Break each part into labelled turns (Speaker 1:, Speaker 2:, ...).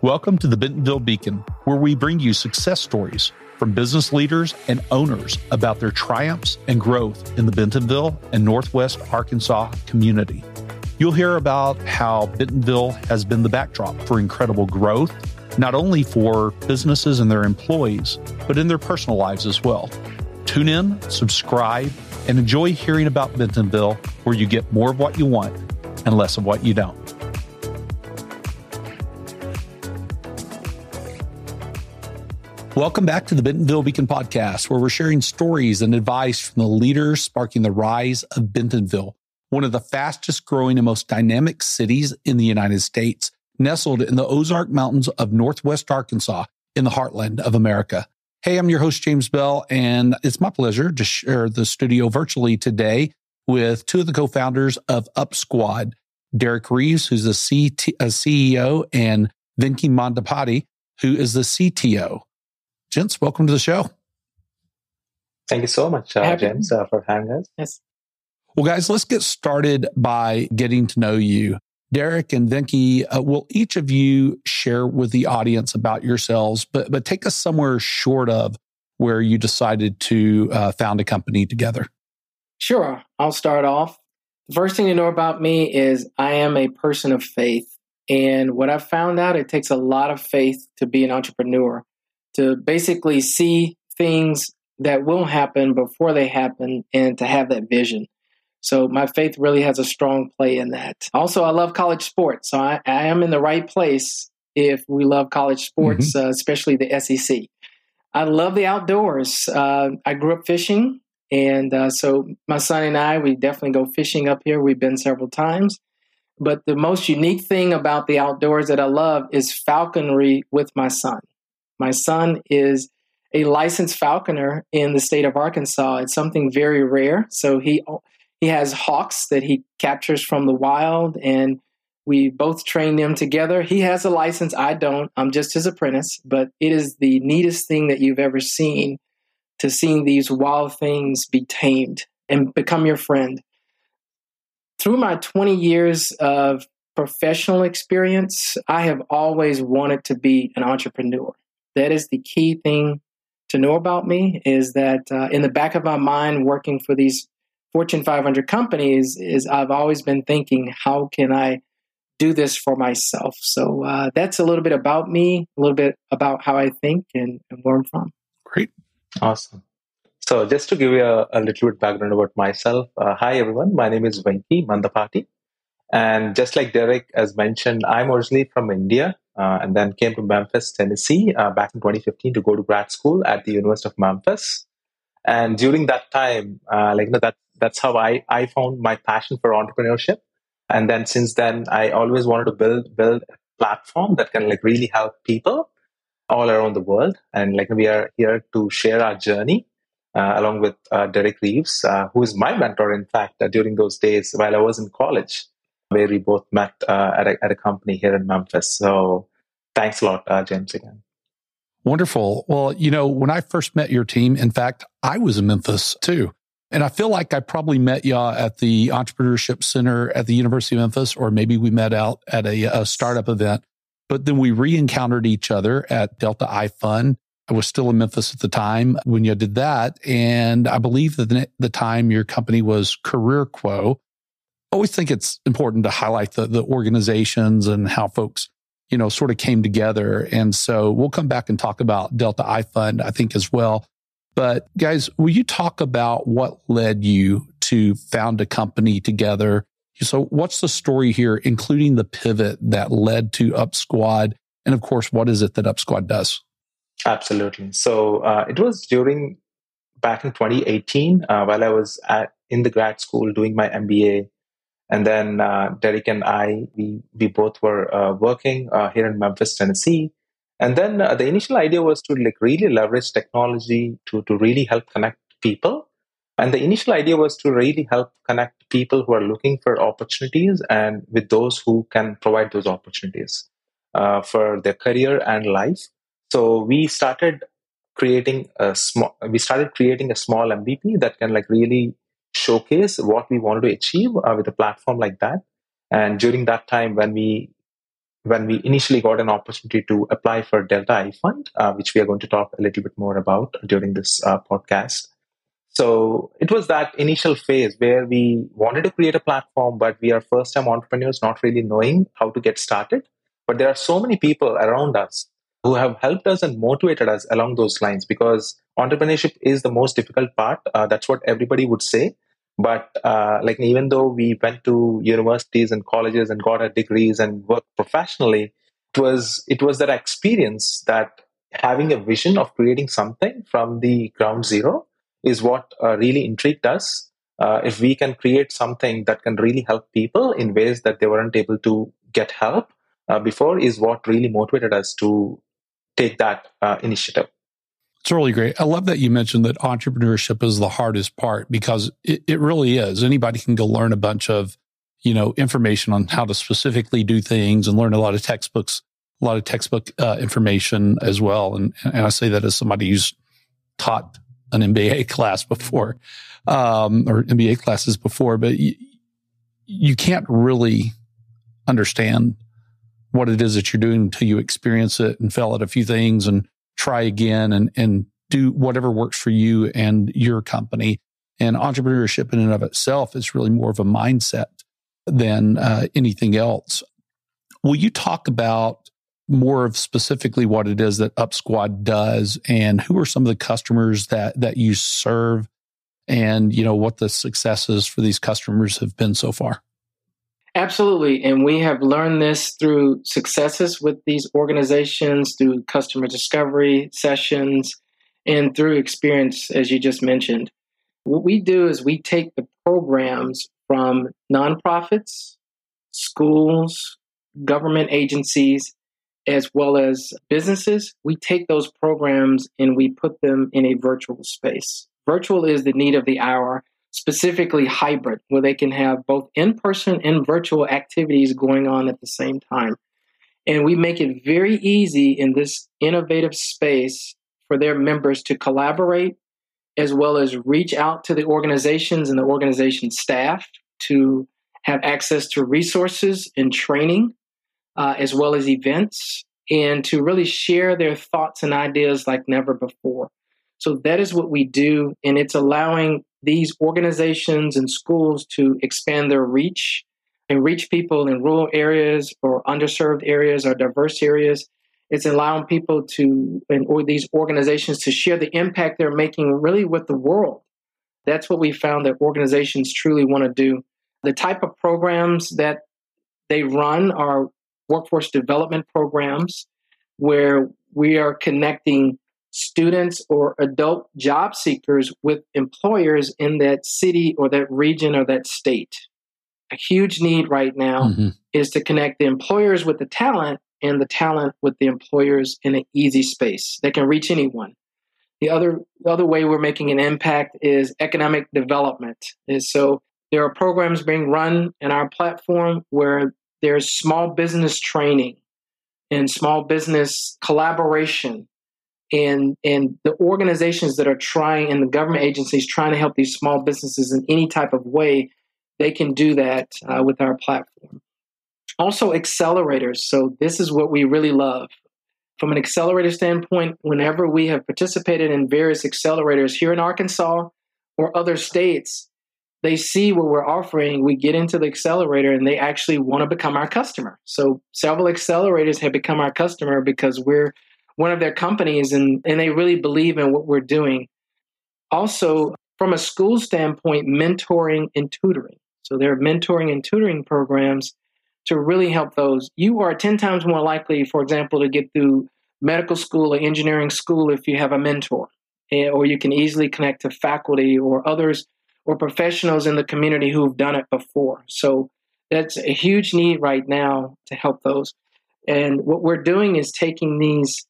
Speaker 1: Welcome to the Bentonville Beacon, where we bring you success stories from business leaders and owners about their triumphs and growth in the Bentonville and Northwest Arkansas community. You'll hear about how Bentonville has been the backdrop for incredible growth, not only for businesses and their employees, but in their personal lives as well. Tune in, subscribe, and enjoy hearing about Bentonville, where you get more of what you want and less of what you don't. Welcome back to the Bentonville Beacon podcast, where we're sharing stories and advice from the leaders sparking the rise of Bentonville, one of the fastest growing and most dynamic cities in the United States, nestled in the Ozark Mountains of Northwest Arkansas in the heartland of America. Hey, I'm your host, James Bell, and it's my pleasure to share the studio virtually today with two of the co-founders of Up Squad, Derrick Reives, who's the CEO, uh, and Venki Mandapati, who is the CTO. Gents, welcome to the show.
Speaker 2: Thank you so much, uh, James, uh, for having us.
Speaker 3: Yes.
Speaker 1: Well, guys, let's get started by getting to know you. Derrick and Venki, uh, will each of you share with the audience about yourselves, but but take us somewhere short of where you decided to uh, found a company together?
Speaker 3: Sure, I'll start off. The first thing to know about me is I am a person of faith, and what I've found out, it takes a lot of faith to be an entrepreneur to basically see things that will happen before they happen and to have that vision. So my faith really has a strong play in that. Also, I love college sports. So I, I am in the right place if we love college sports, mm-hmm. uh, especially the SEC. I love the outdoors. Uh, I grew up fishing. And uh, so my son and I, we definitely go fishing up here. We've been several times. But the most unique thing about the outdoors that I love is falconry with my son. My son is a licensed falconer in the state of Arkansas. It's something very rare. So he he has hawks that he captures from the wild, and we both train them together. He has a license. I don't. I'm just his apprentice. But it is the neatest thing that you've ever seen to seeing these wild things be tamed and become your friend. Through my 20 years of professional experience, I have always wanted to be an entrepreneur that is the key thing to know about me is that uh, in the back of my mind working for these fortune 500 companies is i've always been thinking how can i do this for myself? So uh, that's a little bit about me a little bit about how i think and, and where i'm from.
Speaker 1: Great.
Speaker 2: Awesome. So just to give you a, a little bit background about myself uh, hi everyone. My name is venki mandapati. And just like derrick as mentioned i'm originally from india uh, and then came to Memphis, Tennessee, uh, back in 2015 to go to grad school at the University of Memphis. And during that time, uh, like you know, that that's how I I found my passion for entrepreneurship. And then since then, I always wanted to build build a platform that can like really help people all around the world. And like we are here to share our journey uh, along with uh, Derrick Reives, uh, who is my mentor, in fact, during those days while I was in college where we both met uh, at, a, at a company here in Memphis. So thanks a lot, uh, James, again.
Speaker 1: Wonderful. Well, you know, when I first met your team, in fact, I was in Memphis too. And I feel like I probably met y'all at the Entrepreneurship Center at the University of Memphis, or maybe we met out at a, a startup event. But then we re encountered each other at Delta I Fund. I was still in Memphis at the time when you did that. And I believe that the, time your company was CareerQuo always think it's important to highlight the, the organizations and how folks, you know, sort of came together. And so we'll come back and talk about Delta I Fund, I think, as well. But guys, will you talk about what led you to found a company together? So what's the story here, including the pivot that led to UpSquad? And of course, what is it that UpSquad does?
Speaker 2: Absolutely. So uh, it was during back in 2018 uh, while I was at in the grad school doing my MBA and then uh, Derek and I, we we both were uh, working uh, here in Memphis, Tennessee. And then uh, the initial idea was to like really leverage technology to to really help connect people. And the initial idea was to really help connect people who are looking for opportunities and with those who can provide those opportunities uh, for their career and life. So we started creating a small. We started creating a small MVP that can like really showcase what we wanted to achieve uh, with a platform like that. And during that time, when we when we initially got an opportunity to apply for Delta I Fund, uh, which we are going to talk a little bit more about during this uh, podcast. So it was that initial phase where we wanted to create a platform, but we are first time entrepreneurs, not really knowing how to get started. But there are so many people around us who have helped us and motivated us along those lines because entrepreneurship is the most difficult part. Uh, that's what everybody would say. But uh, like even though we went to universities and colleges and got our degrees and worked professionally, it was it was that experience that having a vision of creating something from the ground zero is what uh, really intrigued us. Uh, if we can create something that can really help people in ways that they weren't able to get help uh, before, is what really motivated us to take that uh, initiative.
Speaker 1: It's really great. I love that you mentioned that entrepreneurship is the hardest part because it, it really is. Anybody can go learn a bunch of, you know, information on how to specifically do things and learn a lot of textbooks, a lot of textbook uh, information as well. And, and I say that as somebody who's taught an MBA class before, um, or MBA classes before, but you, you can't really understand what it is that you're doing until you experience it and fail at a few things and try again and, and do whatever works for you and your company. And entrepreneurship in and of itself is really more of a mindset than uh, anything else. Will you talk about more of specifically what it is that UpSquad does and who are some of the customers that that you serve and you know what the successes for these customers have been so far?
Speaker 3: Absolutely. And we have learned this through successes with these organizations, through customer discovery sessions, and through experience, as you just mentioned. What we do is we take the programs from nonprofits, schools, government agencies, as well as businesses. We take those programs and we put them in a virtual space. Virtual is the need of the hour specifically hybrid, where they can have both in person and virtual activities going on at the same time. And we make it very easy in this innovative space for their members to collaborate as well as reach out to the organizations and the organization staff to have access to resources and training, uh, as well as events, and to really share their thoughts and ideas like never before. So that is what we do, and it's allowing these organizations and schools to expand their reach and reach people in rural areas or underserved areas or diverse areas. It's allowing people to, and or these organizations to share the impact they're making really with the world. That's what we found that organizations truly want to do. The type of programs that they run are workforce development programs where we are connecting students or adult job seekers with employers in that city or that region or that state. A huge need right now mm-hmm. is to connect the employers with the talent and the talent with the employers in an easy space that can reach anyone. The other the other way we're making an impact is economic development. And so there are programs being run in our platform where there's small business training and small business collaboration and and the organizations that are trying and the government agencies trying to help these small businesses in any type of way they can do that uh, with our platform. Also accelerators. So this is what we really love. From an accelerator standpoint whenever we have participated in various accelerators here in arkansas or other states they see what we're offering we get into the accelerator and they actually want to become our customer. So several accelerators have become our customer because we're one of their companies and, and they really believe in what we're doing. Also, from a school standpoint, mentoring and tutoring. So there are mentoring and tutoring programs to really help those. You are 10 times more likely, for example, to get through medical school or engineering school if you have a mentor, eh, or you can easily connect to faculty or others or professionals in the community who've done it before. So that's a huge need right now to help those. And what we're doing is taking these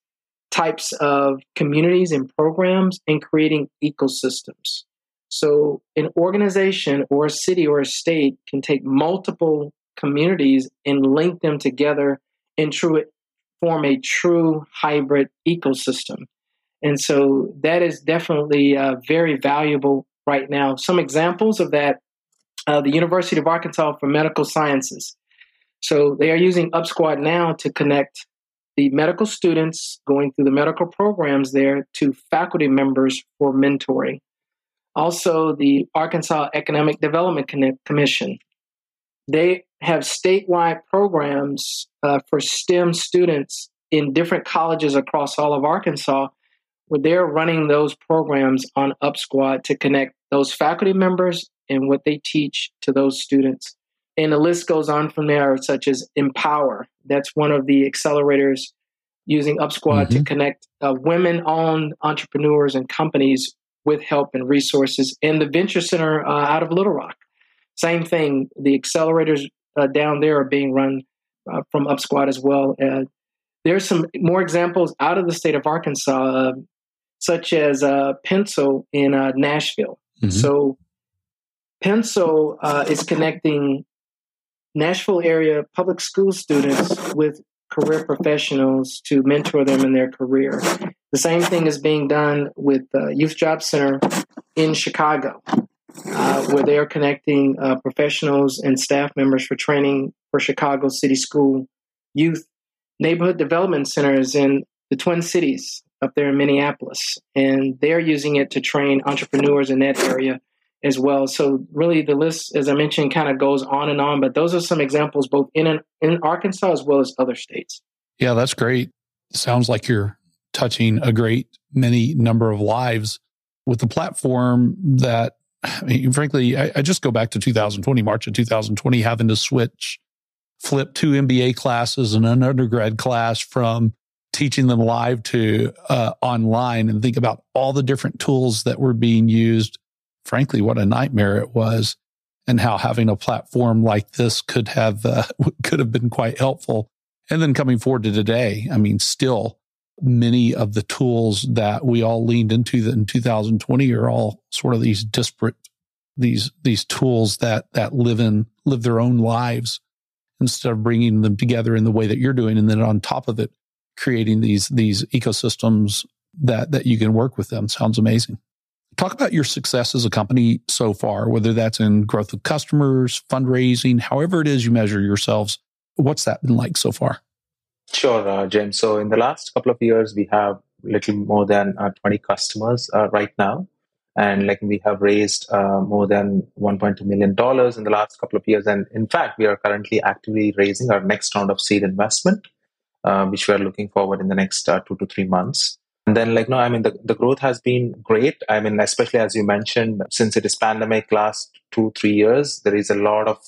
Speaker 3: types of communities and programs and creating ecosystems. So, an organization or a city or a state can take multiple communities and link them together and true, form a true hybrid ecosystem. And so, that is definitely uh, very valuable right now. Some examples of that uh, the University of Arkansas for Medical Sciences. So they are using UpSquad now to connect the medical students going through the medical programs there to faculty members for mentoring. Also, the Arkansas Economic Development Commission. They have statewide programs uh, for STEM students in different colleges across all of Arkansas where they're running those programs on UpSquad to connect those faculty members and what they teach to those students. And the list goes on from there, such as Empower. That's one of the accelerators using UpSquad mm-hmm. to connect uh, women owned entrepreneurs and companies with help and resources. And the Venture Center uh, out of Little Rock. Same thing. The accelerators uh, down there are being run uh, from UpSquad as well. Uh, there's some more examples out of the state of Arkansas, uh, such as uh, Pencil in uh, Nashville. Mm-hmm. So, Pencil uh, is connecting Nashville area public school students with career professionals to mentor them in their career. The same thing is being done with uh, Youth Job Center in Chicago, uh, where they are connecting uh, professionals and staff members for training for Chicago City School youth neighborhood development centers in the Twin Cities up there in Minneapolis, and they're using it to train entrepreneurs in that area as well. So really, the list, as I mentioned, kind of goes on and on. But those are some examples, both in in Arkansas as well as other states.
Speaker 1: Yeah, that's great. Sounds like you're touching a great many number of lives with the platform that. I mean, frankly, I, I just go back to 2020, March of 2020, having to switch, flip two MBA classes and an undergrad class from teaching them live to uh, online and think about all the different tools that were being used. Frankly, what a nightmare it was and how having a platform like this could have, uh, could have been quite helpful. And then coming forward to today, I mean, still many of the tools that we all leaned into in 2020 are all sort of these disparate, these, these tools that, that live in, live their own lives instead of bringing them together in the way that you're doing. And then on top of it, creating these these ecosystems that that you can work with them. Sounds amazing. Talk about your success as a company so far, whether that's in growth of customers, fundraising, however it is you measure yourselves. What's that been like so far?
Speaker 2: Sure, uh, James. So in the last couple of years, we have little more than uh, 20 customers uh, right now. And like we have raised uh, more than 1.2 million dollars in the last couple of years. And in fact, we are currently actively raising our next round of seed investment uh, which we are looking forward in the next uh, two to three months. Then, like, no, I mean, the, the growth has been great. I mean, especially as you mentioned, since it is pandemic last two, three years, there is a lot of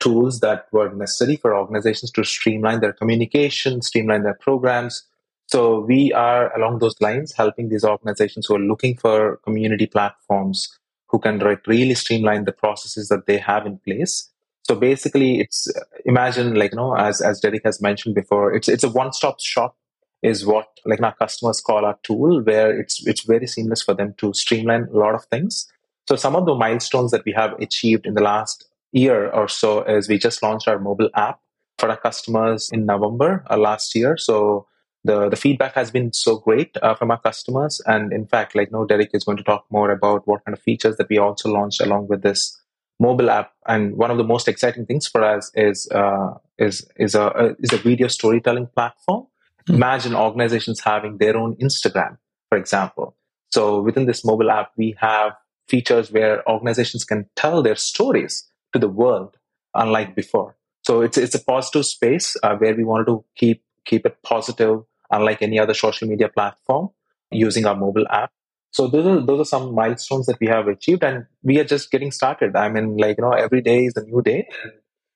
Speaker 2: tools that were necessary for organizations to streamline their communication, streamline their programs. So we are along those lines helping these organizations who are looking for community platforms who can really streamline the processes that they have in place so basically, it's imagine like you know, as as Derrick has mentioned before, it's it's a one stop shop is what like our customers call our tool, where it's it's very seamless for them to streamline a lot of things. So some of the milestones that we have achieved in the last year or so is we just launched our mobile app for our customers in November uh, last year. So the the feedback has been so great uh, from our customers, and in fact, like no, Derrick is going to talk more about what kind of features that we also launched along with this mobile app. And one of the most exciting things for us is uh, is is a, a, is a video storytelling platform. Imagine organizations having their own Instagram, for example. So within this mobile app, we have features where organizations can tell their stories to the world, unlike before. So it's it's a positive space uh, where we wanted to keep keep it positive, unlike any other social media platform, using our mobile app. So those are those are some milestones that we have achieved, and we are just getting started. I mean, like you know, every day is a new day,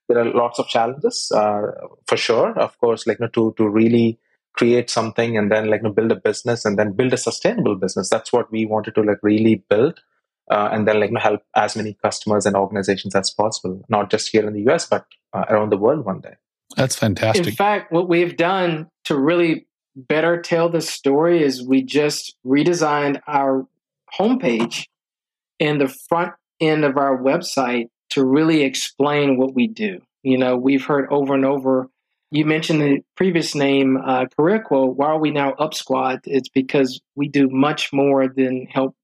Speaker 2: there are lots of challenges uh, for sure. Of course, like you know, to to really create something and then like you know, build a business and then build a sustainable business. That's what we wanted to like really build. Uh, and then like you know, help as many customers and organizations as possible, not just here in the US, but uh, around the world one day.
Speaker 1: That's fantastic.
Speaker 3: In fact, what we've done to really better tell the story is we just redesigned our homepage and the front end of our website to really explain what we do. You know, we've heard over and over. You mentioned the previous name, uh. Why are we now UpSquad? It's because we do much more than help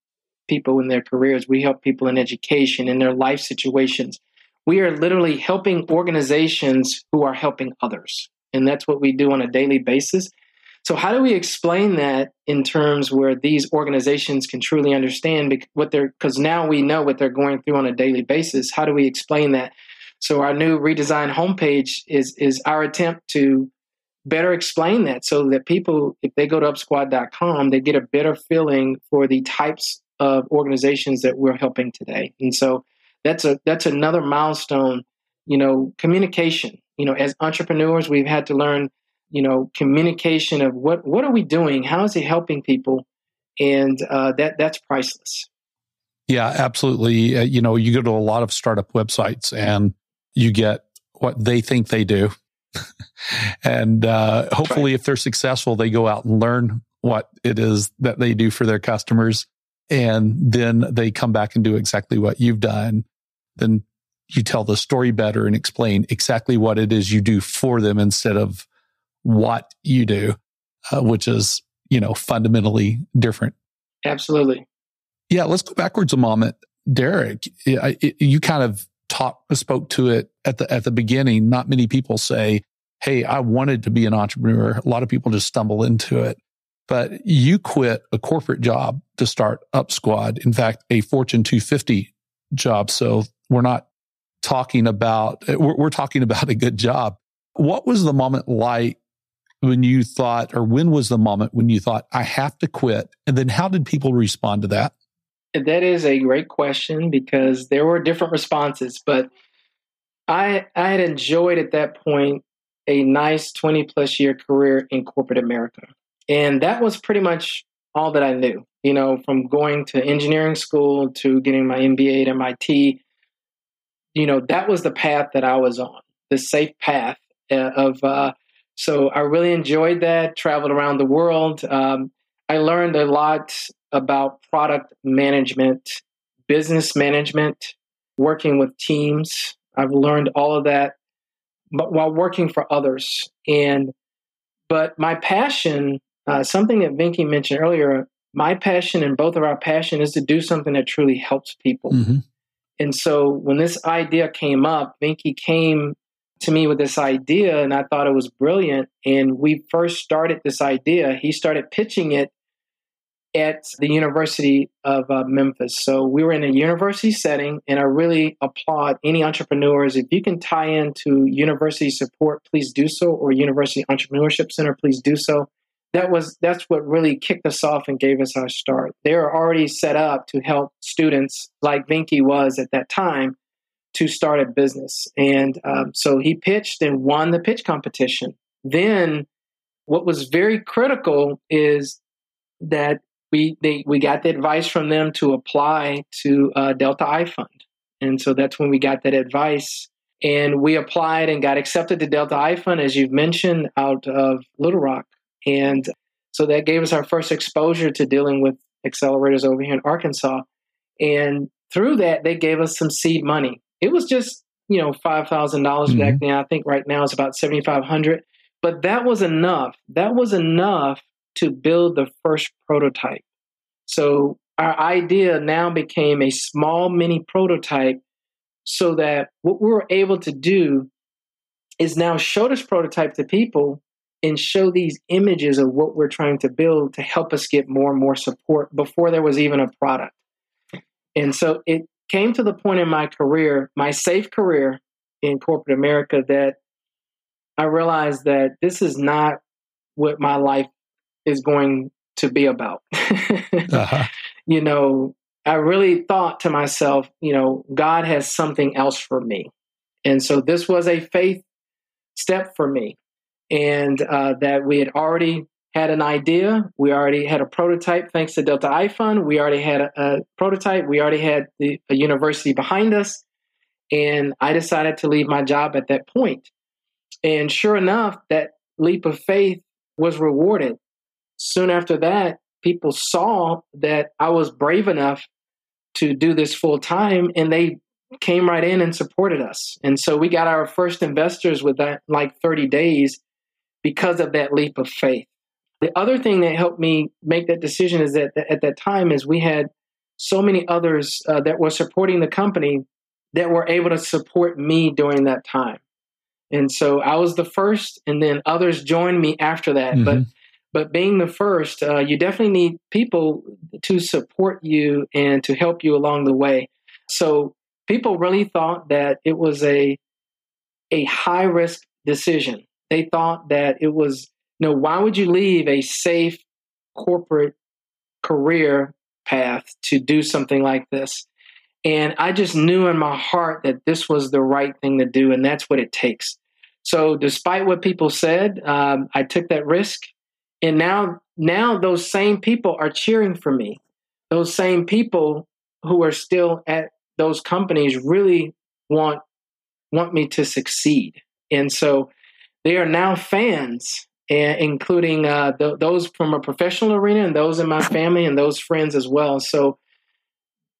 Speaker 3: people in their careers. We help people in education, in their life situations. We are literally helping organizations who are helping others. And that's what we do on a daily basis. So, how do we explain that in terms where these organizations can truly understand what they're, because now we know what they're going through on a daily basis. How do we explain that? So, our new redesigned homepage is, is our attempt to better explain that so that people, if they go to upsquad.com, they get a better feeling for the types of organizations that we're helping today. And so, that's a that's another milestone you know communication. You know as entrepreneurs we've had to learn you know communication of what what are we doing? How is it helping people? And uh, that that's priceless.
Speaker 1: Yeah absolutely. Uh, you know you go to a lot of startup websites and you get what they think they do and uh, hopefully right. if they're successful they go out and learn what it is that they do for their customers and then they come back and do exactly what you've done then you tell the story better and explain exactly what it is you do for them instead of what you do, uh, which is, you know, fundamentally different.
Speaker 3: Absolutely.
Speaker 1: Yeah. Let's go backwards a moment. Derrick, you kind of talked, spoke to it at the, at the beginning. Not many people say, Hey, I wanted to be an entrepreneur. A lot of people just stumble into it, but you quit a corporate job to start UpSquad. In fact, a Fortune 250 job. So we're not talking about, we're, we're talking about a good job. What was the moment like when you thought, or when was the moment when you thought, I have to quit? And then how did people respond to that?
Speaker 3: That is a great question because there were different responses, but I I had enjoyed at that point a nice 20 plus year career in corporate America. And that was pretty much all that I knew. You know, from going to engineering school to getting my MBA at MIT, you know, that was the path that I was on, the safe path uh, of uh, so I really enjoyed that, traveled around the world. Um, I learned a lot about product management, business management, working with teams. I've learned all of that but while working for others. And but my passion, uh, something that Venki mentioned earlier, my passion and both of our passion is to do something that truly helps people. Mm-hmm. And so when this idea came up, Venki came to me with this idea and I thought it was brilliant. And we first started this idea. He started pitching it at the University of uh, Memphis. So we were in a university setting, and I really applaud any entrepreneurs. If you can tie into university support, please do so, or University Entrepreneurship Center, please do so. That was that's what really kicked us off and gave us our start. They were already set up to help students like Venki was at that time to start a business. And um, so he pitched and won the pitch competition. Then, what was very critical is that we they, we got the advice from them to apply to uh, Delta I Fund, and so that's when we got that advice. And we applied and got accepted to Delta I Fund, as you've mentioned, out of Little Rock. And so that gave us our first exposure to dealing with accelerators over here in Arkansas. And through that, they gave us some seed money it was just you know five thousand dollars mm-hmm. back then. I think right now it's about seventy five hundred. But that was enough. That was enough to build the first prototype. So our idea now became a small mini prototype so that what we were able to do is now show this prototype to people and show these images of what we're trying to build to help us get more and more support before there was even a product. And so it came to the point in my career, my safe career in corporate America, that I realized that this is not what my life is going to be about. uh-huh. You know, I really thought to myself, you know, God has something else for me. And so this was a faith step for me. And uh, that we had already had an idea. We already had a prototype thanks to Delta I Fund. We already had a, a prototype. We already had the, a university behind us. And I decided to leave my job at that point. And sure enough, that leap of faith was rewarded. Soon after that, people saw that I was brave enough to do this full time and they came right in and supported us. And so we got our first investors with that like 30 days because of that leap of faith. The other thing that helped me make that decision is that at that time is we had so many others uh, that were supporting the company that were able to support me during that time. And so I was the first, and then others joined me after that. Mm-hmm. But but being the first, uh, you definitely need people to support you and to help you along the way. So people really thought that it was a a high risk decision. They thought that it was you know why would you leave a safe corporate career path to do something like this? And I just knew in my heart that this was the right thing to do, and that's what it takes. So, despite what people said, um, I took that risk, and now, now those same people are cheering for me. Those same people who are still at those companies really want want me to succeed, and so they are now fans, including uh, th- those from a professional arena and those in my family and those friends as well. So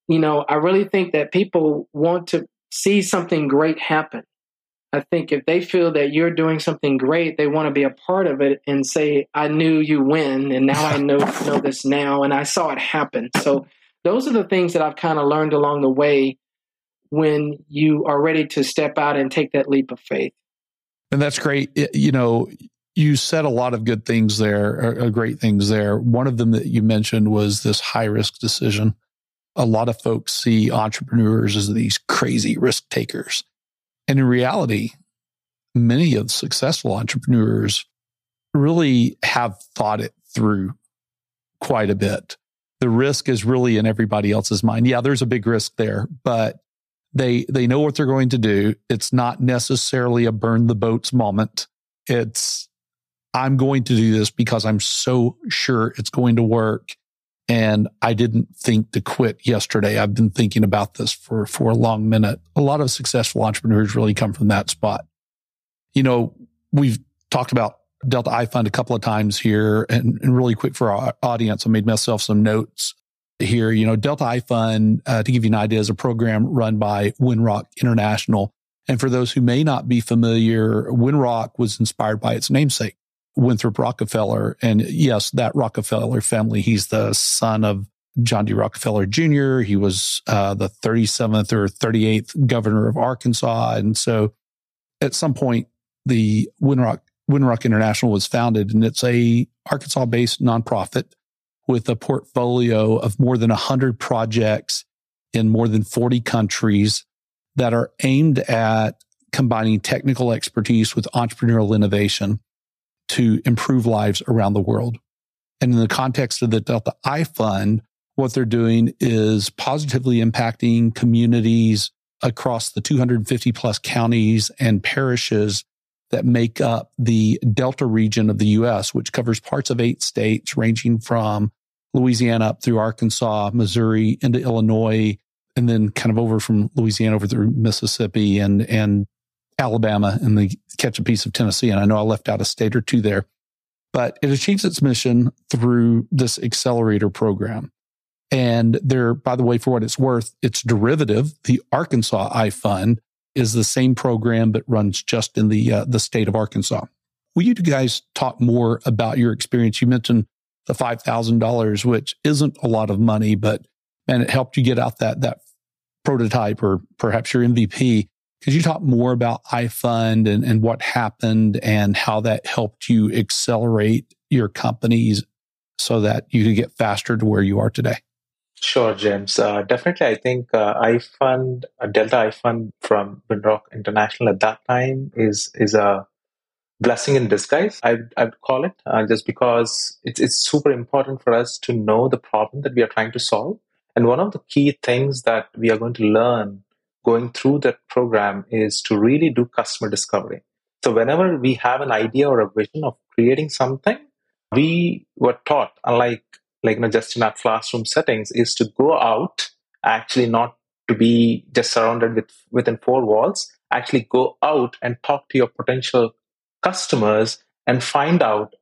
Speaker 3: you know, I really think that people want to see something great happen. I think if they feel that you're doing something great, they want to be a part of it and say, "I knew you win, and now I know know this now, and I saw it happen." So those are the things that I've kind of learned along the way when you are ready to step out and take that leap of faith.
Speaker 1: And that's great. You know, you said a lot of good things there, uh, great things there. One of them that you mentioned was this high risk decision a lot of folks see entrepreneurs as these crazy risk takers. And in reality, many of the successful entrepreneurs really have thought it through quite a bit. The risk is really in everybody else's mind. Yeah, there's a big risk there, but they they know what they're going to do. It's not necessarily a burn the boats moment. It's I'm going to do this because I'm so sure it's going to work and I didn't think to quit yesterday. I've been thinking about this for, for a long minute. A lot of successful entrepreneurs really come from that spot. You know, we've talked about Delta iFund a couple of times here and, and really quick for our audience. I made myself some notes here. You know, Delta iFund, uh, to give you an idea, is a program run by Winrock International. And for those who may not be familiar, Winrock was inspired by its namesake. Winthrop Rockefeller. And yes, that Rockefeller family, he's the son of John D. Rockefeller Jr. He was uh, the 37th or 38th governor of Arkansas. And so at some point, the Winrock, Winrock International was founded and it's a Arkansas based nonprofit with a portfolio of more than 100 projects in more than 40 countries that are aimed at combining technical expertise with entrepreneurial innovation to improve lives around the world. And in the context of the Delta I Fund, what they're doing is positively impacting communities across the 250 plus counties and parishes that make up the Delta region of the US, which covers parts of eight states ranging from Louisiana up through Arkansas, Missouri into Illinois, and then kind of over from Louisiana over through Mississippi and, and Alabama and they catch a piece of Tennessee. And I know I left out a state or two there, but it achieves its mission through this accelerator program. And there, by the way, for what it's worth, its derivative, the Arkansas I Fund, is the same program that runs just in the uh, the state of Arkansas. Will you guys talk more about your experience? You mentioned the five thousand dollars, which isn't a lot of money, but and it helped you get out that that prototype or perhaps your MVP. Could you talk more about iFund and, and what happened and how that helped you accelerate your companies so that you could get faster to where you are today?
Speaker 2: Sure, James. Uh, definitely, I think uh, iFund, uh, Delta iFund from Winrock International at that time is is a blessing in disguise. I I'd call it uh, just because it's it's super important for us to know the problem that we are trying to solve. And one of the key things that we are going to learn going through that program is to really do customer discovery. So whenever we have an idea or a vision of creating something, we were taught, unlike like you know, just in our classroom settings, is to go out, actually not to be just surrounded with within four walls, actually go out and talk to your potential customers and find out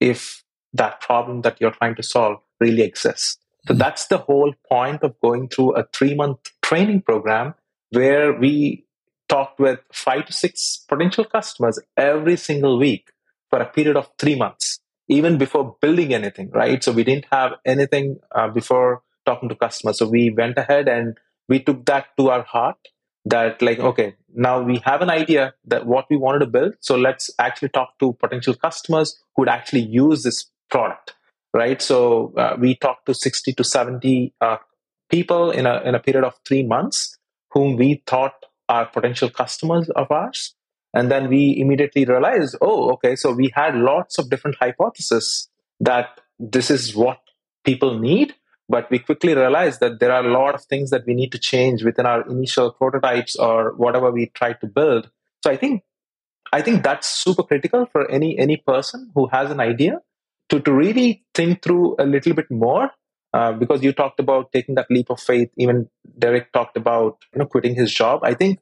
Speaker 2: if that problem that you're trying to solve really exists. So mm-hmm. that's the whole point of going through a three month training program where we talked with five to six potential customers every single week for a period of three months, even before building anything, right? So we didn't have anything uh, before talking to customers. So we went ahead and we took that to our heart that like okay now we have an idea that what we wanted to build so let's actually talk to potential customers who would actually use this product right so uh, we talked to 60 to 70 uh, people in a in a period of 3 months whom we thought are potential customers of ours. And then we immediately realized oh okay so we had lots of different hypotheses that this is what people need. But we quickly realized that there are a lot of things that we need to change within our initial prototypes or whatever we try to build. So i think i think that's super critical for any any person who has an idea to, to really think through a little bit more uh, because you talked about taking that leap of faith even derrick talked about you know quitting his job. I think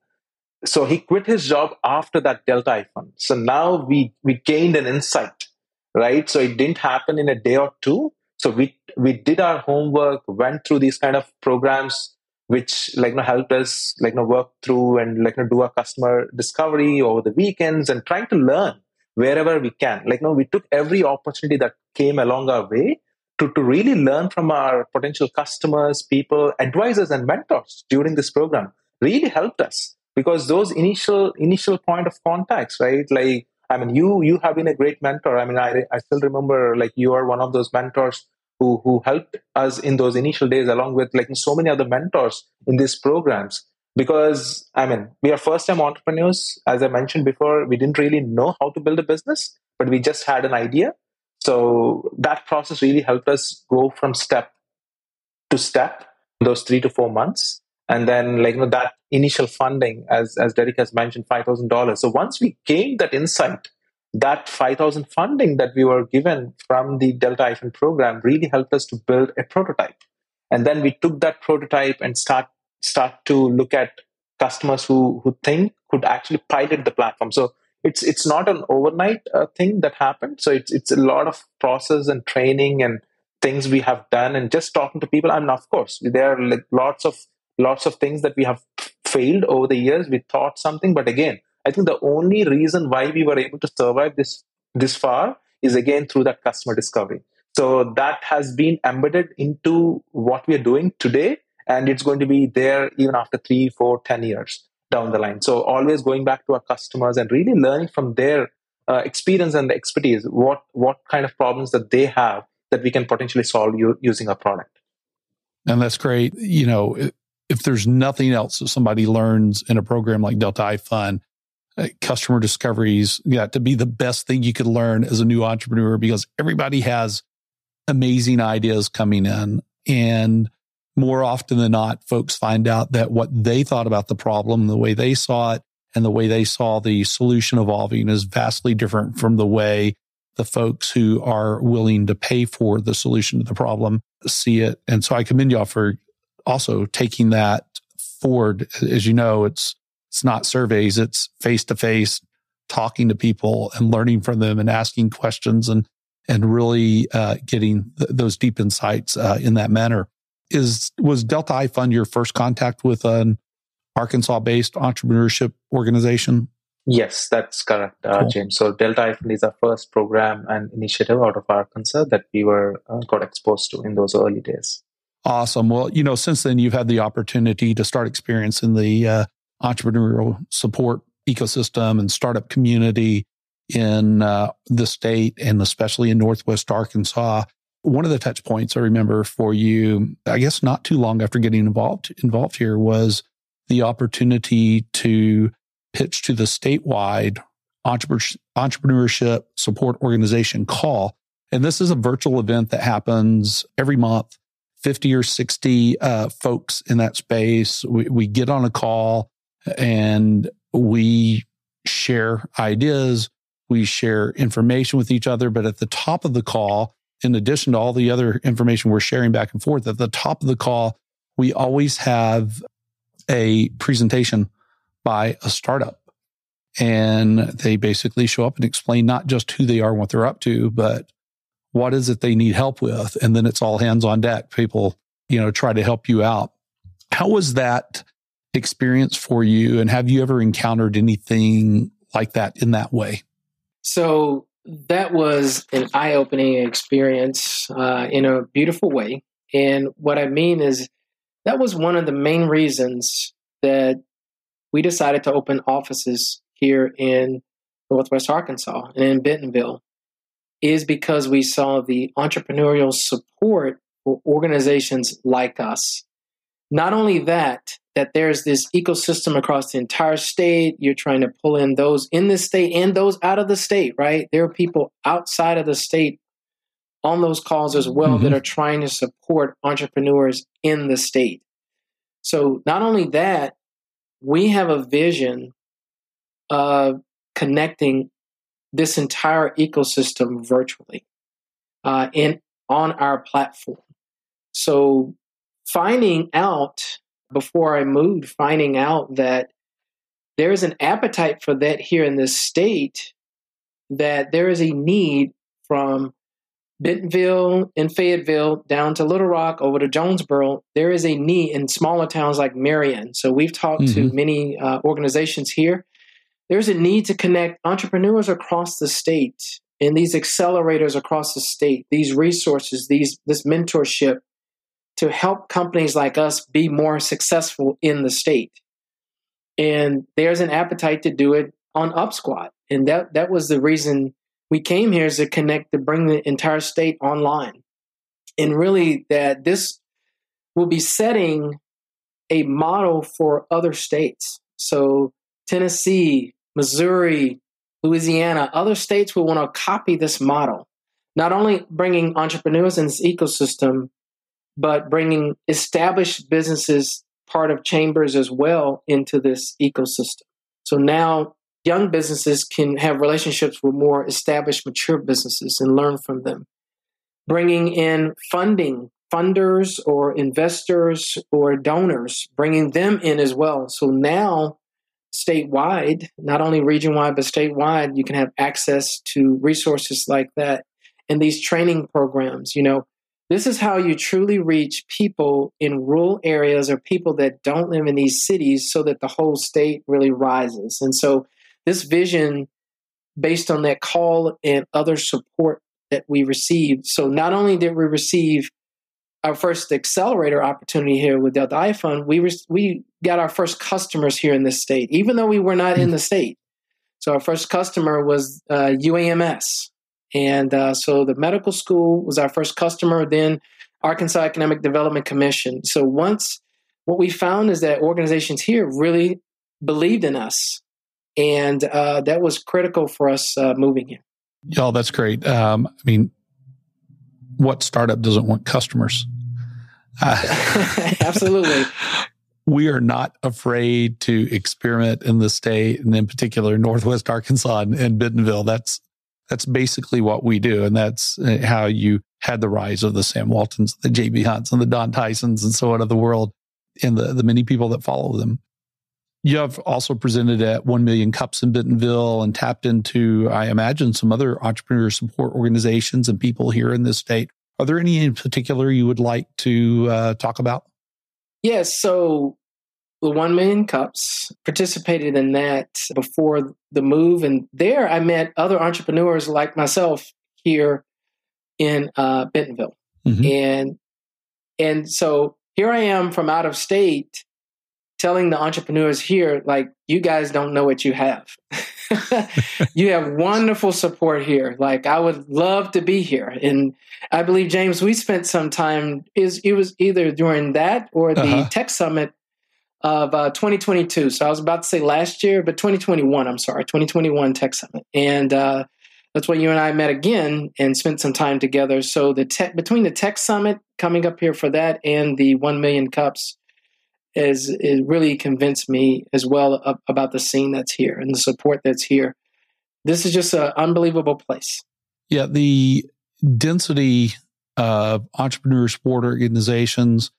Speaker 2: so he quit his job after that delta i fund so now we we gained an insight right? So it didn't happen in a day or two. So we we did our homework went through these kind of programs which like you know, helped us like you know, work through and like you know, do our customer discovery over the weekends and trying to learn wherever we can. Like you know, we took every opportunity that came along our way to, to really learn from our potential customers people advisors and mentors during this program really helped us. Because those initial initial point of contacts right? Like i mean you you have been a great mentor. I mean i i still remember like you are one of those mentors who who helped us in those initial days along with like so many other mentors in these programs. Because i mean we are first time entrepreneurs. As i mentioned before we didn't really know how to build a business but we just had an idea so that process really helped us go from step to step those 3 to 4 months. And then like you know that initial funding as as derrick has mentioned $5000 so once we gained that insight that 5000 funding that we were given from the delta ifund program really helped us to build a prototype. And then we took that prototype and start start to look at customers who who think could actually pilot the platform. So it's it's not an overnight uh, thing that happened so it's it's a lot of process and training and things we have done and just talking to people and of course there are like lots of lots of things that we have failed over the years. We thought something, but again, I think the only reason why we were able to survive this this far is again through that customer discovery. So that has been embedded into what we are doing today, and it's going to be there even after three, four, ten years down the line. So always going back to our customers and really learning from their uh, experience and the expertise what what kind of problems that they have that we can potentially solve u- using our product.
Speaker 1: And that's great. You know, if there's nothing else that somebody learns in a program like Delta iFund, uh, customer discoveries got yeah, to be the best thing you could learn as a new entrepreneur because everybody has amazing ideas coming in. And more often than not, folks find out that what they thought about the problem, the way they saw it, and the way they saw the solution evolving is vastly different from the way the folks who are willing to pay for the solution to the problem see it. And so I commend y'all for also taking that forward. As you know, it's, it's not surveys, it's face to face talking to people and learning from them and asking questions and, and really uh, getting th- those deep insights uh, in that manner. Is was Delta I Fund your first contact with an Arkansas-based entrepreneurship organization?
Speaker 2: Yes, that's correct, uh, cool. James. So Delta I Fund is our first program and initiative out of Arkansas that we were uh, got exposed to in those early days.
Speaker 1: Awesome. Well, you know, since then you've had the opportunity to start experiencing the uh, entrepreneurial support ecosystem and startup community in uh, the state and especially in Northwest Arkansas. One of the touch points I remember for you, I guess not too long after getting involved involved here was the opportunity to pitch to the statewide entrepreneurship support organization call. And this is a virtual event that happens every month 50 or 60 uh, folks in that space. We, we get on a call and we share ideas. We share information with each other. But at the top of the call, in addition to all the other information we're sharing back and forth, at the top of the call, we always have a presentation by a startup. And they basically show up and explain not just who they are and what they're up to, but what is it they need help with? And then it's all hands on deck. People, you know, try to help you out. How was that experience for you? And have you ever encountered anything like that in that way?
Speaker 3: So that was an eye opening experience uh, in a beautiful way. And what I mean is, that was one of the main reasons that we decided to open offices here in Northwest Arkansas and in Bentonville is because we saw the entrepreneurial support for organizations like us. Not only that, that there's this ecosystem across the entire state. You're trying to pull in those in the state and those out of the state, right? There are people outside of the state on those calls as well mm-hmm. that are trying to support entrepreneurs in the state. So, not only that, we have a vision of connecting this entire ecosystem virtually uh, in on our platform. So, finding out before I moved, finding out that there is an appetite for that here in this state, that there is a need from Bentonville and Fayetteville down to Little Rock over to Jonesboro, there is a need in smaller towns like Marion. So we've talked mm-hmm. to many uh, organizations here. There's a need to connect entrepreneurs across the state and these accelerators across the state, these resources, these this mentorship to help companies like us be more successful in the state. And there's an appetite to do it on UpSquad. And that that was the reason we came here is to connect to bring the entire state online. And really that this will be setting a model for other states. So Tennessee, Missouri, Louisiana, other states will want to copy this model. Not only bringing entrepreneurs in this ecosystem, but bringing established businesses, part of chambers as well, into this ecosystem. So now young businesses can have relationships with more established, mature businesses and learn from them. Bringing in funding, funders or investors or donors, bringing them in as well. So now, statewide, not only region wide, but statewide, you can have access to resources like that and these training programs. You know, this is how you truly reach people in rural areas or people that don't live in these cities so that the whole state really rises. And so this vision based on that call and other support that we received. So not only did we receive our first accelerator opportunity here with Delta I-Fund, we re- we got our first customers here in this state, even though we were not in the state. So our first customer was uh, UAMS, and uh, so the medical school was our first customer. Then Arkansas Economic Development Commission. So once what we found is that organizations here really believed in us and uh, that was critical for us uh, moving here.
Speaker 1: Y'all, that's great. Um, I mean, what startup doesn't want customers?
Speaker 3: Uh, Absolutely.
Speaker 1: we are not afraid to experiment in the state, and in particular, Northwest Arkansas and, and Bentonville. That's that's basically what we do, and that's uh, how you had the rise of the Sam Waltons, the J.B. Hunts, and the Don Tysons, and so on of the world, and the the many people that follow them. You have also presented at 1 Million Cups in Bentonville and tapped into, I imagine, some other entrepreneur support organizations and people here in this state. Are there any in particular you would like to uh, talk about?
Speaker 3: Yes. So the 1 Million Cups participated in that before the move. And there I met other entrepreneurs like myself here in uh, Bentonville. Mm-hmm. And, and so here I am from out of state telling the entrepreneurs here, like, you guys don't know what you have. you have wonderful support here. Like, I would love to be here. And I believe, James, we spent some time, is it was either during that or the uh-huh. tech summit of uh, 2022. So I was about to say last year, but 2021, I'm sorry, 2021 tech summit. And, uh, that's when you and I met again and spent some time together. So the tech between the tech summit coming up here for that and the one million cups, is it really convinced me as well about the scene that's here and the support that's here. This is just an unbelievable place.
Speaker 1: Yeah, the density of entrepreneur support organizations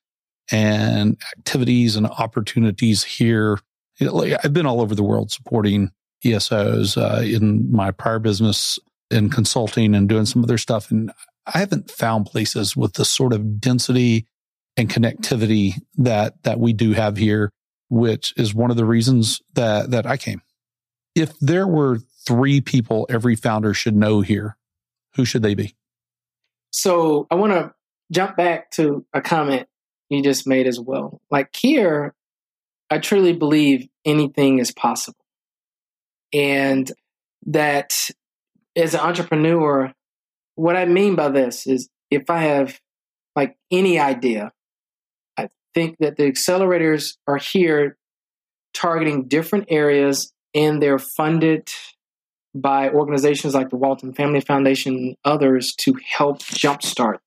Speaker 1: and activities and opportunities here. I've been all over the world supporting ESOs uh, in my prior business in consulting and doing some other stuff. And I haven't found places with the sort of density and connectivity that that we do have here, which is one of the reasons that that I came. If there were three people every founder should know here, who should they be?
Speaker 3: So I want to jump back to a comment you just made as well. Like here, I truly believe anything is possible. And that as an entrepreneur, what I mean by this is if I have like any idea, I think that the accelerators are here targeting different areas and they're funded by organizations like the Walton Family Foundation and others to help jumpstart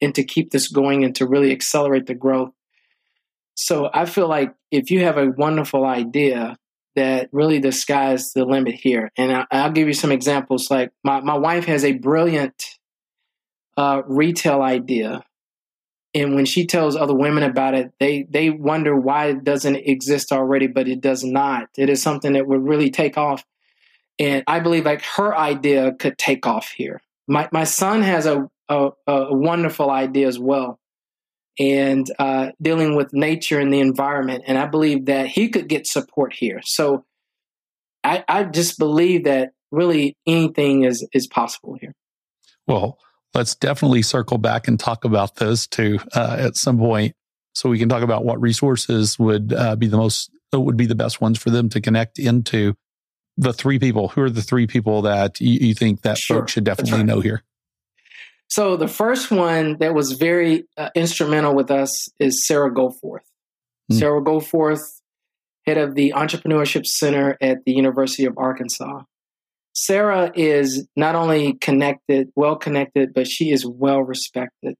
Speaker 3: and to keep this going and to really accelerate the growth. So I feel like if you have a wonderful idea, that really the sky's the limit here. And I, will give you some examples. Like my, my wife has a brilliant uh, retail idea. And when she tells other women about it, they, they wonder why it doesn't exist already, but it does not. It is something that would really take off. And I believe like her idea could take off here. My, my son has a, a, a wonderful idea as well and uh, dealing with nature and the environment. And I believe that he could get support here. So I, I just believe that really anything is is possible here.
Speaker 1: Well, let's definitely circle back and talk about those two uh, at some point, so we can talk about what resources would uh, be the most would be the best ones for them to connect into. The three people. Who are the three people that you, you think that sure. folks should definitely right. know here?
Speaker 3: So the first one that was very uh, instrumental with us is Sarah Goforth. Mm. Sarah Goforth, head of the Entrepreneurship Center at the University of Arkansas. Sarah is not only connected, well connected, but she is well respected.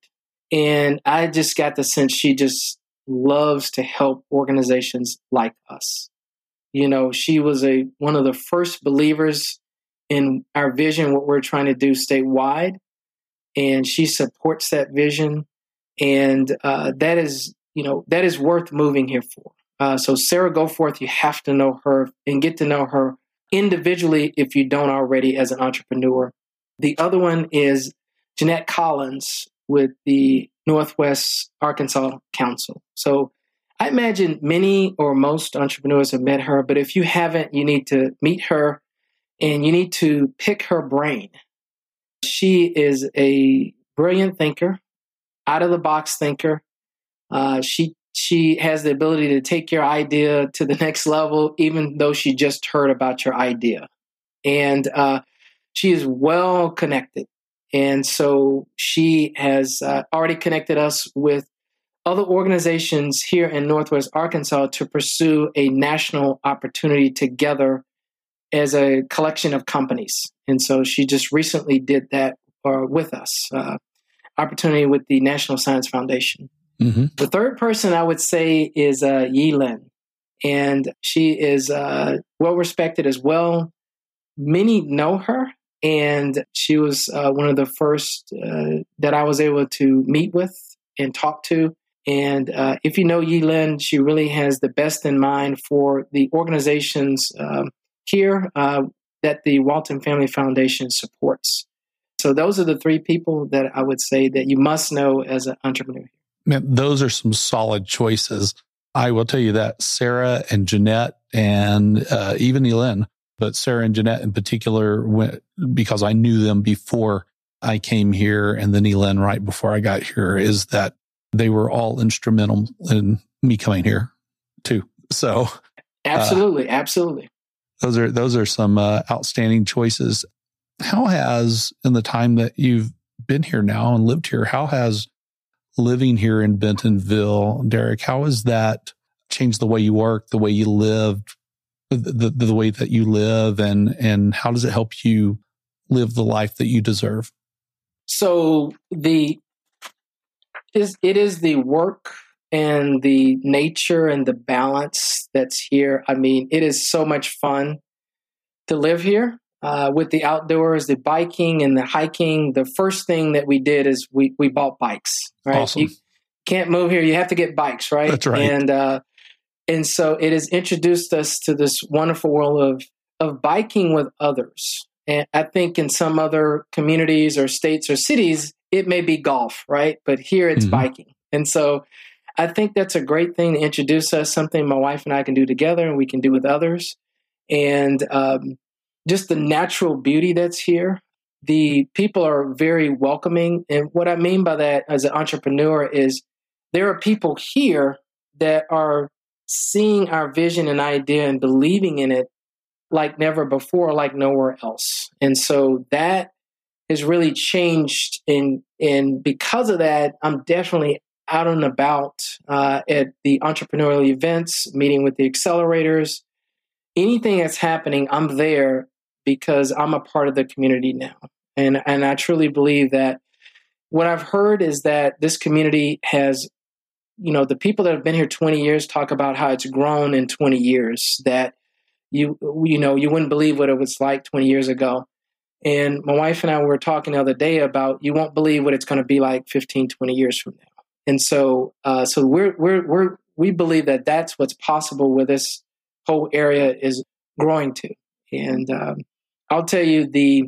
Speaker 3: And I just got the sense she just loves to help organizations like us. You know, she was a one of the first believers in our vision, what we're trying to do statewide and she supports that vision, and uh, that is you know that is worth moving here for. Uh, so Sarah Goforth, you have to know her and get to know her individually if you don't already as an entrepreneur. The other one is Jeanette Collins with the Northwest Arkansas Council. So I imagine many or most entrepreneurs have met her, but if you haven't, you need to meet her and you need to pick her brain she is a brilliant thinker, out of the box thinker. Uh, she she has the ability to take your idea to the next level, even though she just heard about your idea, and uh, she is well connected. And so she has uh, already connected us with other organizations here in Northwest Arkansas to pursue a national opportunity together as a collection of companies. And so she just recently did that uh, with us, uh, opportunity with the National Science Foundation. Mm-hmm. The third person I would say is uh, Yi Lin, and she is uh, well respected as well. Many know her, and she was uh, one of the first uh, that I was able to meet with and talk to. And uh, if you know Yi Lin, she really has the best in mind for the organizations um, here uh, that the Walton Family Foundation supports. So those are the three people that I would say that you must know as an entrepreneur.
Speaker 1: Man, those are some solid choices. I will tell you that Sarah and Jeanette and uh, even Yi Lin, but Sarah and Jeanette in particular, went, because I knew them before I came here and then Yi Lin right before I got here, is that they were all instrumental in me coming here too. So
Speaker 3: absolutely, uh, absolutely.
Speaker 1: Those are those are some uh, outstanding choices. How has in the time that you've been here now and lived here, how has living here in Bentonville, Derrick, how has that changed the way you work, the way you live, the, the, the way that you live, and and how does it help you live the life that you deserve?
Speaker 3: So the is it is the work and the nature and the balance that's here. I mean, it is so much fun to live here uh, with the outdoors, the biking and the hiking. The first thing that we did is we, we bought bikes, right?
Speaker 1: Awesome.
Speaker 3: You can't move here. You have to get bikes, right?
Speaker 1: That's right.
Speaker 3: And, uh, and so it has introduced us to this wonderful world of, of biking with others. And I think in some other communities or states or cities, it may be golf, right? But here it's mm-hmm. biking. And so I think that's a great thing to introduce us, something my wife and I can do together and we can do with others. And um, just the natural beauty that's here. The people are very welcoming. And what I mean by that as an entrepreneur is there are people here that are seeing our vision and idea and believing in it like never before, like nowhere else. And so that has really changed. And, and because of that, I'm definitely out and about uh, at the entrepreneurial events, meeting with the accelerators. Anything that's happening, I'm there because I'm a part of the community now. And, and I truly believe that what I've heard is that this community has, you know, the people that have been here 20 years talk about how it's grown in 20 years, that you, you know, you wouldn't believe what it was like 20 years ago. And my wife and I were talking the other day about you won't believe what it's going to be like 15, 20 years from now. And so, uh, so we're, we're, we're, we believe that that's what's possible where this whole area is growing to. And um, I'll tell you, the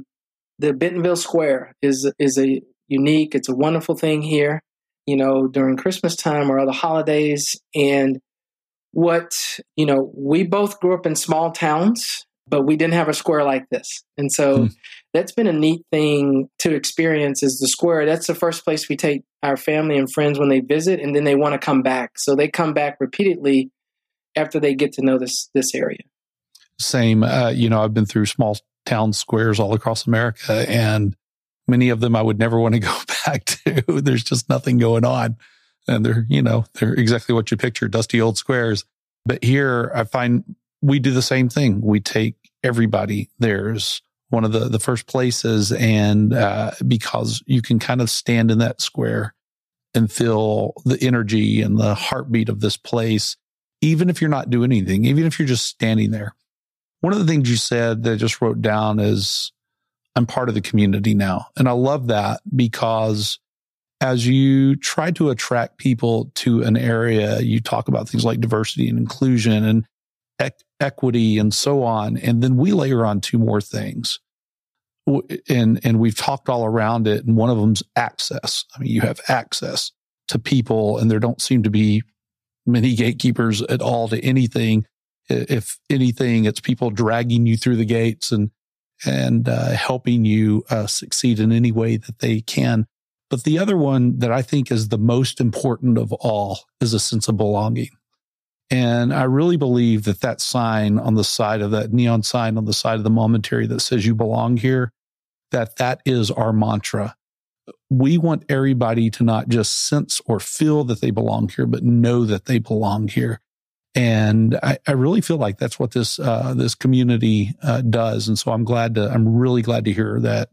Speaker 3: the Bentonville Square is is a unique. It's a wonderful thing here. You know, during Christmas time or other holidays, and what you know, we both grew up in small towns, but we didn't have a square like this, and so. Hmm. That's been a neat thing to experience is the square. That's the first place we take our family and friends when they visit and then they want to come back. So they come back repeatedly after they get to know this this area.
Speaker 1: Same, uh, you know, I've been through small town squares all across America. And many of them I would never want to go back to. There's just nothing going on. And they're, you know, they're exactly what you picture, dusty old squares. But here I find we do the same thing. We take everybody. There's one of the, the first places. And uh, because you can kind of stand in that square and feel the energy and the heartbeat of this place, even if you're not doing anything, even if you're just standing there. One of the things you said that I just wrote down is I'm part of the community now. And I love that because as you try to attract people to an area, you talk about things like diversity and inclusion and equity and so on. And then we layer on two more things. And, and we've talked all around it. And one of them's access. I mean, you have access to people and there don't seem to be many gatekeepers at all to anything if anything, it's people dragging you through the gates and and uh, helping you uh, succeed in any way that they can. But the other one that I think is the most important of all is a sense of belonging. And I really believe that that sign on the side of that neon sign on the side of the Momentary that says you belong here, that that is our mantra. We want everybody to not just sense or feel that they belong here, but know that they belong here. And I, I, really feel like that's what this uh, this community uh, does. And so I'm glad to I'm really glad to hear that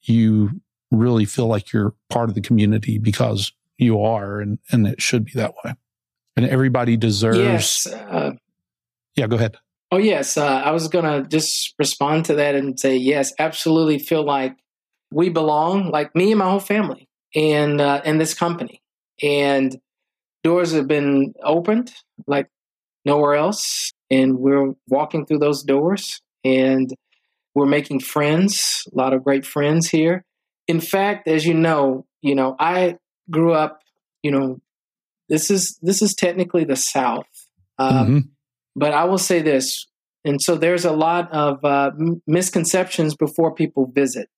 Speaker 1: you really feel like you're part of the community because you are, and and it should be that way. And everybody deserves.
Speaker 3: Yes. Uh,
Speaker 1: yeah. Go ahead.
Speaker 3: Oh yes, uh, I was gonna just respond to that and say yes, absolutely. Feel like we belong, like me and my whole family, and uh, in this company, and doors have been opened like nowhere else. And we're walking through those doors and we're making friends, a lot of great friends here. In fact, as you know, you know, I grew up, you know, this is this is technically the South, um, mm-hmm. but I will say this, and so there's a lot of uh, misconceptions before people visit.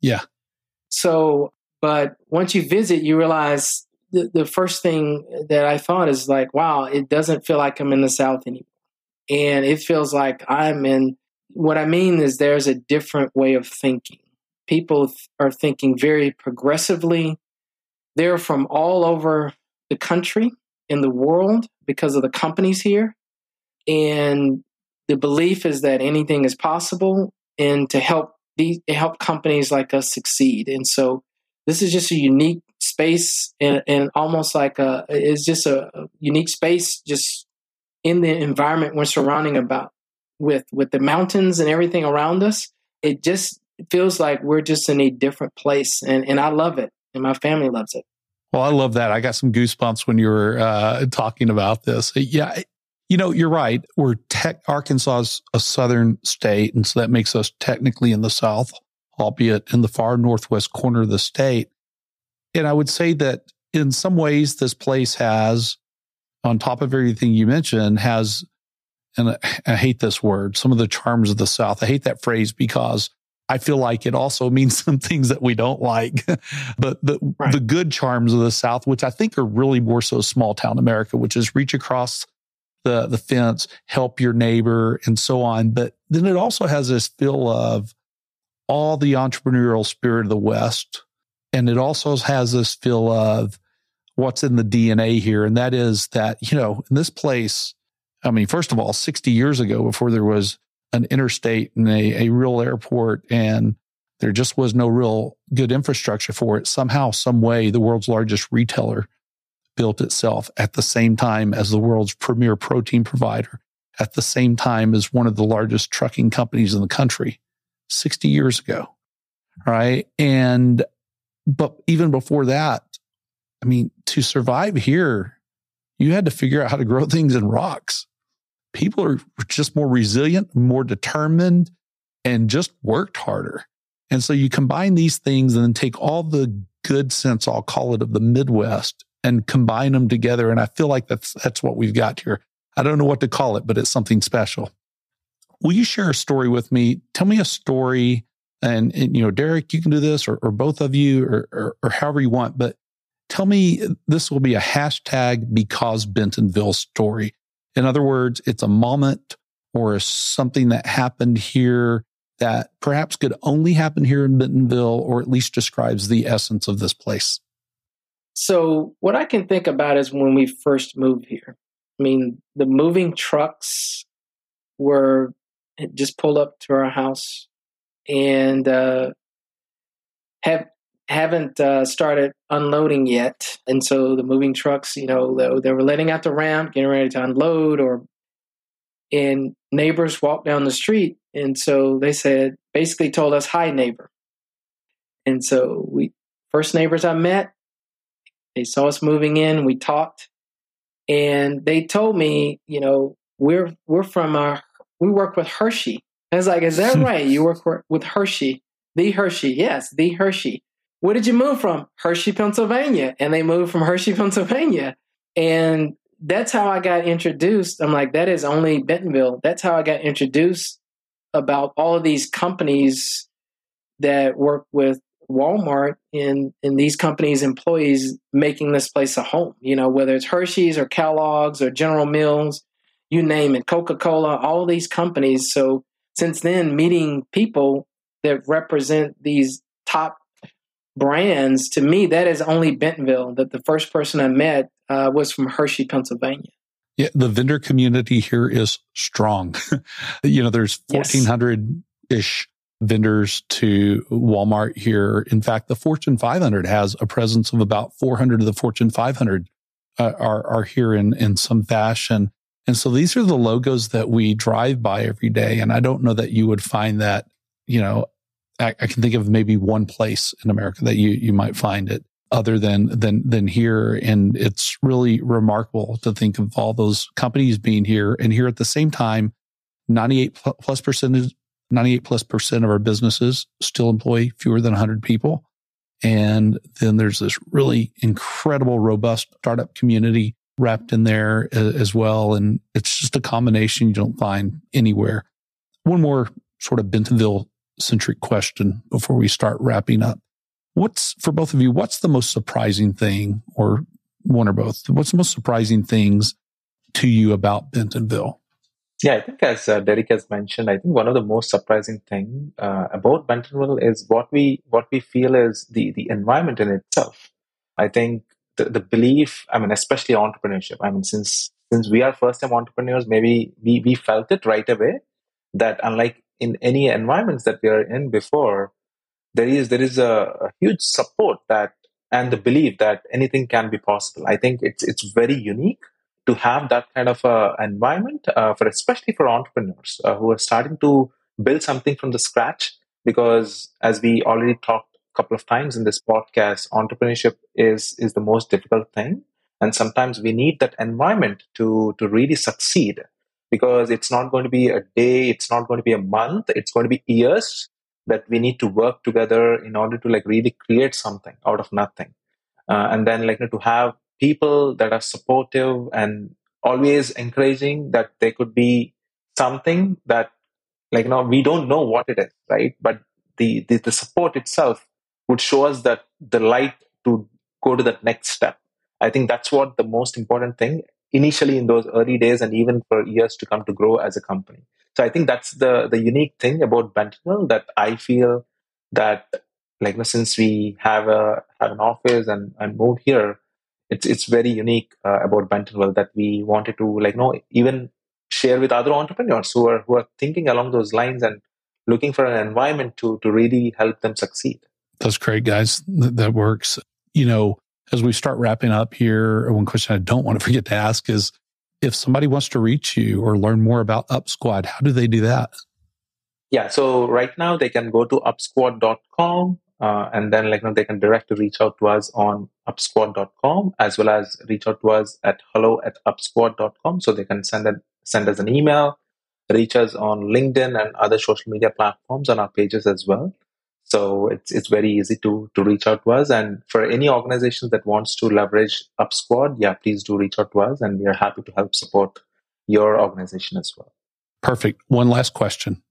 Speaker 1: Yeah.
Speaker 3: So, but once you visit, you realize the, the first thing that I thought is like, wow, it doesn't feel like I'm in the South anymore. And it feels like I'm in what I mean is there's a different way of thinking. People th- are thinking very progressively. They're from all over the country in the world because of the companies here. And the belief is that anything is possible and to help these help companies like us succeed. And so this is just a unique space and, and almost like a it's just a, unique space just in the environment we're surrounding about with with the mountains and everything around us it just feels like we're just in a different place and and i love it and my family loves it
Speaker 1: well i love that. I got some goosebumps when you were uh, talking about this. Yeah you know you're right. We're tech Arkansas is a southern state and so that makes us technically in the south albeit in the far northwest corner of the state. And I would say that in some ways, this place has, on top of everything you mentioned, has, and I hate this word, some of the charms of the South. I hate that phrase because I feel like it also means some things that we don't like. but the, right. the good charms of the South, which I think are really more so small town America, which is reach across the the fence, help your neighbor, and so on. But then it also has this feel of all the entrepreneurial spirit of the West, and it also has this feel of what's in the DNA here, and that is that you know in this place. I mean, first of all, 60 years ago, before there was an interstate and a, a real airport and there just was no real good infrastructure for it. Somehow, some way, the world's largest retailer built itself at the same time as the world's premier protein provider, at the same time as one of the largest trucking companies in the country 60 years ago. Right. And, but even before that, I mean, to survive here, you had to figure out how to grow things in rocks. People are just more resilient, more determined, and just worked harder. And so you combine these things and then take all the good sense, I'll call it, of the Midwest and combine them together. And I feel like that's, that's what we've got here. I don't know what to call it, but it's something special. Will you share a story with me? Tell me a story. And, and you know, Derrick, you can do this or, or both of you or, or, or however you want, but tell me this will be a hashtag because Bentonville story. In other words, it's a moment or something that happened here that perhaps could only happen here in Bentonville or at least describes the essence of this place.
Speaker 3: So, what I can think about is when we first moved here. I mean, the moving trucks were just pulled up to our house and uh, have haven't uh, started unloading yet. And so the moving trucks, you know, they, they were letting out the ramp, getting ready to unload, or and neighbors walked down the street, and so they said, basically told us, "Hi, neighbor." And so we first neighbors I met they saw us moving in. We talked, and they told me, you know, we're we're from our we work with Hershey. I was like, is that right? You work with Hershey, the Hershey, yes, the Hershey. Where did you move from? Hershey, Pennsylvania, and they moved from Hershey, Pennsylvania, and that's how I got introduced. I'm like, that is only Bentonville. That's how I got introduced about all of these companies that work with Walmart and and these companies' employees making this place a home. You know, whether it's Hershey's or Kellogg's or General Mills, you name it, Coca Cola, all these companies. So since then, meeting people that represent these top brands, to me, that is only Bentonville. That the first person I met uh, was from Hershey, Pennsylvania.
Speaker 1: Yeah, the vendor community here is strong. you know, there's 1,400 ish vendors to Walmart here. In fact, the Fortune 500 has a presence of about 400 of the Fortune 500 uh, are, are here in, in some fashion. And so these are the logos that we drive by every day. And I don't know that you would find that, you know, I, I can think of maybe one place in America that you, you might find it other than, than, than here. And it's really remarkable to think of all those companies being here and here at the same time, 98 plus percentage 98 plus percent of our businesses still employ fewer than 100 people. And then there's this really incredible, robust startup community wrapped in there as well. And it's just a combination you don't find anywhere. One more sort of Bentonville centric question before we start wrapping up. What's for both of you, what's the most surprising thing or one or both? What's the most surprising things to you about Bentonville?
Speaker 2: Yeah, I think as uh, Derrick has mentioned, I think one of the most surprising thing uh, about Bentonville is what we what we feel is the the environment in itself. I think the, the belief, I mean, especially entrepreneurship. I mean, since since we are first time entrepreneurs, maybe we we felt it right away that unlike in any environments that we are in before, there is there is a, a huge support that and the belief that anything can be possible. I think it's it's very unique to have that kind of uh, environment uh, for especially for entrepreneurs uh, who are starting to build something from the scratch. Because as we already talked a couple of times in this podcast entrepreneurship is is the most difficult thing. And sometimes we need that environment to to really succeed because it's not going to be a day it's not going to be a month it's going to be years that we need to work together in order to like really create something out of nothing. Uh, and then like you know, to have people that are supportive and always encouraging that there could be something that like you know we don't know what it is right? But the, the the, support itself would show us that the light to go to that next step. I think that's what the most important thing initially in those early days and even for years to come to grow as a company. So I think that's the the unique thing about Bentonville that I feel that like since we have a have an office and, and moved here, it's it's very unique uh, about Bentonville that we wanted to like know even share with other entrepreneurs who are who are thinking along those lines and looking for an environment to to really help them succeed.
Speaker 1: That's great, guys. That works. You know, as we start wrapping up here, one question I don't want to forget to ask is if somebody wants to reach you or learn more about UpSquad, how do they do that?
Speaker 2: Yeah, so right now they can go to upsquad.com uh, and then like you know, they can directly reach out to us on upsquad.com as well as reach out to us at hello at upsquad.com so they can send a, send us an email reach us on linkedin and other social media platforms on our pages as well so it's it's very easy to to reach out to us. And for any organizations that wants to leverage UpSquad, yeah, please do reach out to us, and we are happy to help support your organization as well.
Speaker 1: Perfect. One last question: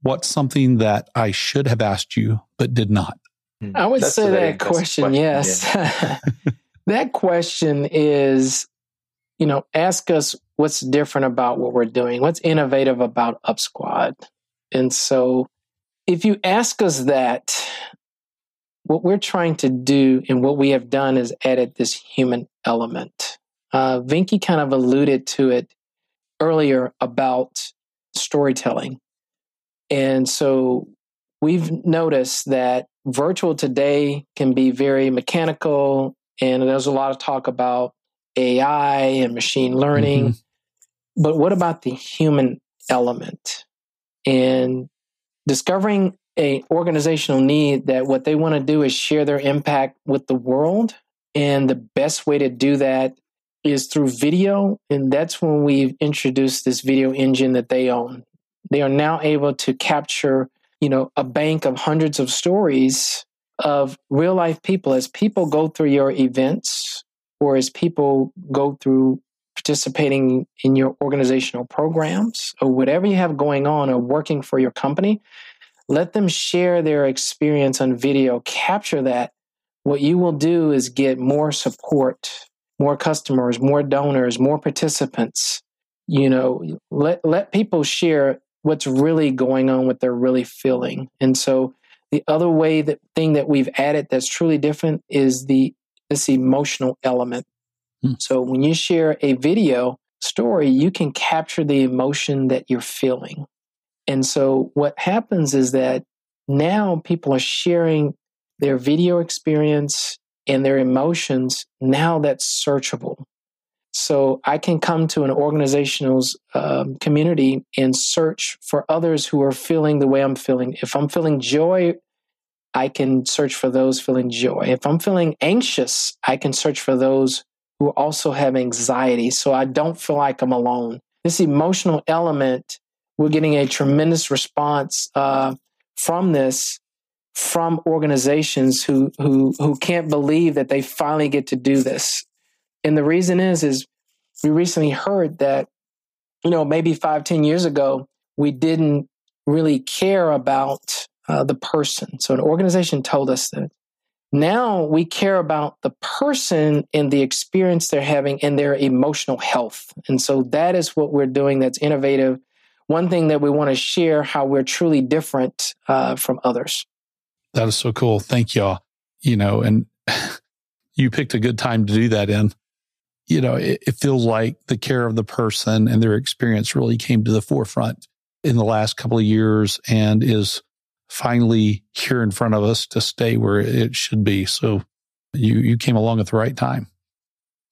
Speaker 1: What's something that I should have asked you but did not?
Speaker 3: Hmm. I would That's say that question, question, yes. Yeah. that question is, you know, ask us what's different about what we're doing, what's innovative about UpSquad, and so if you ask us that, what we're trying to do and what we have done is added this human element. Uh, Venki kind of alluded to it earlier about storytelling. And so we've noticed that virtual today can be very mechanical, and there's a lot of talk about AI and machine learning. Mm-hmm. But what about the human element? And discovering a organizational need that what they want to do is share their impact with the world. And the best way to do that is through video. And that's when we've introduced this video engine that they own. They are now able to capture you know a bank of hundreds of stories of real life people as people go through your events or as people go through participating in your organizational programs or whatever you have going on or working for your company, let them share their experience on video, capture that. What you will do is get more support, more customers, more donors, more participants. You know, let let people share what's really going on, what they're really feeling. And so the other way that thing that we've added that's truly different is the this emotional element Hmm. So when you share a video story, you can capture the emotion that you're feeling. And so what happens is that now people are sharing their video experience and their emotions. Now that's searchable. So I can come to an organizational's um, community and search for others who are feeling the way I'm feeling. If I'm feeling joy, I can search for those feeling joy. If I'm feeling anxious, I can search for those who also have anxiety. So I don't feel like I'm alone. This emotional element, we're getting a tremendous response uh, from this from organizations who who who can't believe that they finally get to do this. And the reason is is we recently heard that you know maybe five ten years ago we didn't really care about uh, the person. So an organization told us that now we care about the person and the experience they're having and their emotional health. And so that is what we're doing that's innovative. One thing that we want to share how we're truly different uh, from others.
Speaker 1: That is so cool. Thank y'all. You know, and you picked a good time to do that in. You know, it, it feels like the care of the person and their experience really came to the forefront in the last couple of years and is finally here in front of us to stay where it should be. So you you came along at the right time.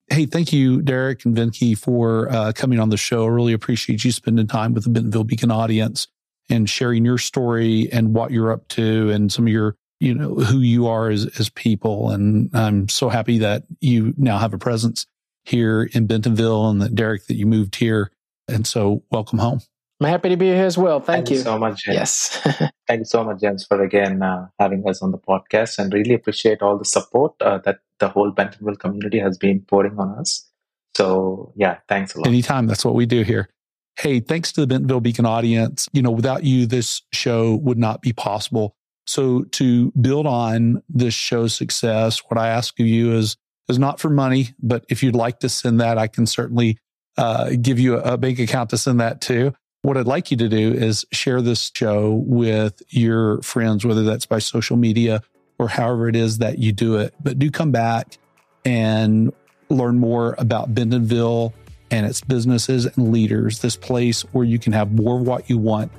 Speaker 1: Hey, thank you, Derrick and Venki, for uh, coming on the show. I really appreciate you spending time with the Bentonville Beacon audience and sharing your story and what you're up to and some of your, you know, who you are as, as people. And I'm so happy that you now have a presence here in Bentonville and that Derrick, that you moved here. And so welcome home.
Speaker 3: I'm happy to be here as well. Thank,
Speaker 2: Thank you.
Speaker 3: you.
Speaker 2: so much, James.
Speaker 3: Yes.
Speaker 2: Thank you so much, James, for again uh, having us on the podcast and really appreciate all the support uh, that the whole Bentonville community has been pouring on us. So, yeah, thanks a lot.
Speaker 1: Anytime. That's what we do here. Hey, thanks to the Bentonville Beacon audience. You know, without you, this show would not be possible. So, to build on this show's success, what I ask of you is is not for money, but if you'd like to send that, I can certainly uh, give you a, a bank account to send that to. What I'd like you to do is share this show with your friends, whether that's by social media or however it is that you do it. But do come back and learn more about Bentonville and its businesses and leaders, this place where you can have more of what you want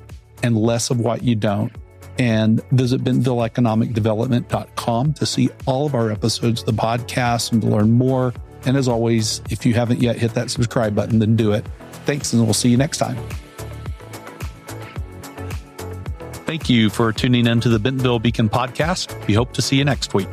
Speaker 1: and less of what you don't. And visit bentonvilleeconomicdevelopment.com to see all of our episodes the podcast and to learn more. And as always, if you haven't yet hit that subscribe button, then do it. Thanks, and we'll see you next time. Thank you for tuning in to the Bentonville Beacon podcast. We hope to see you next week.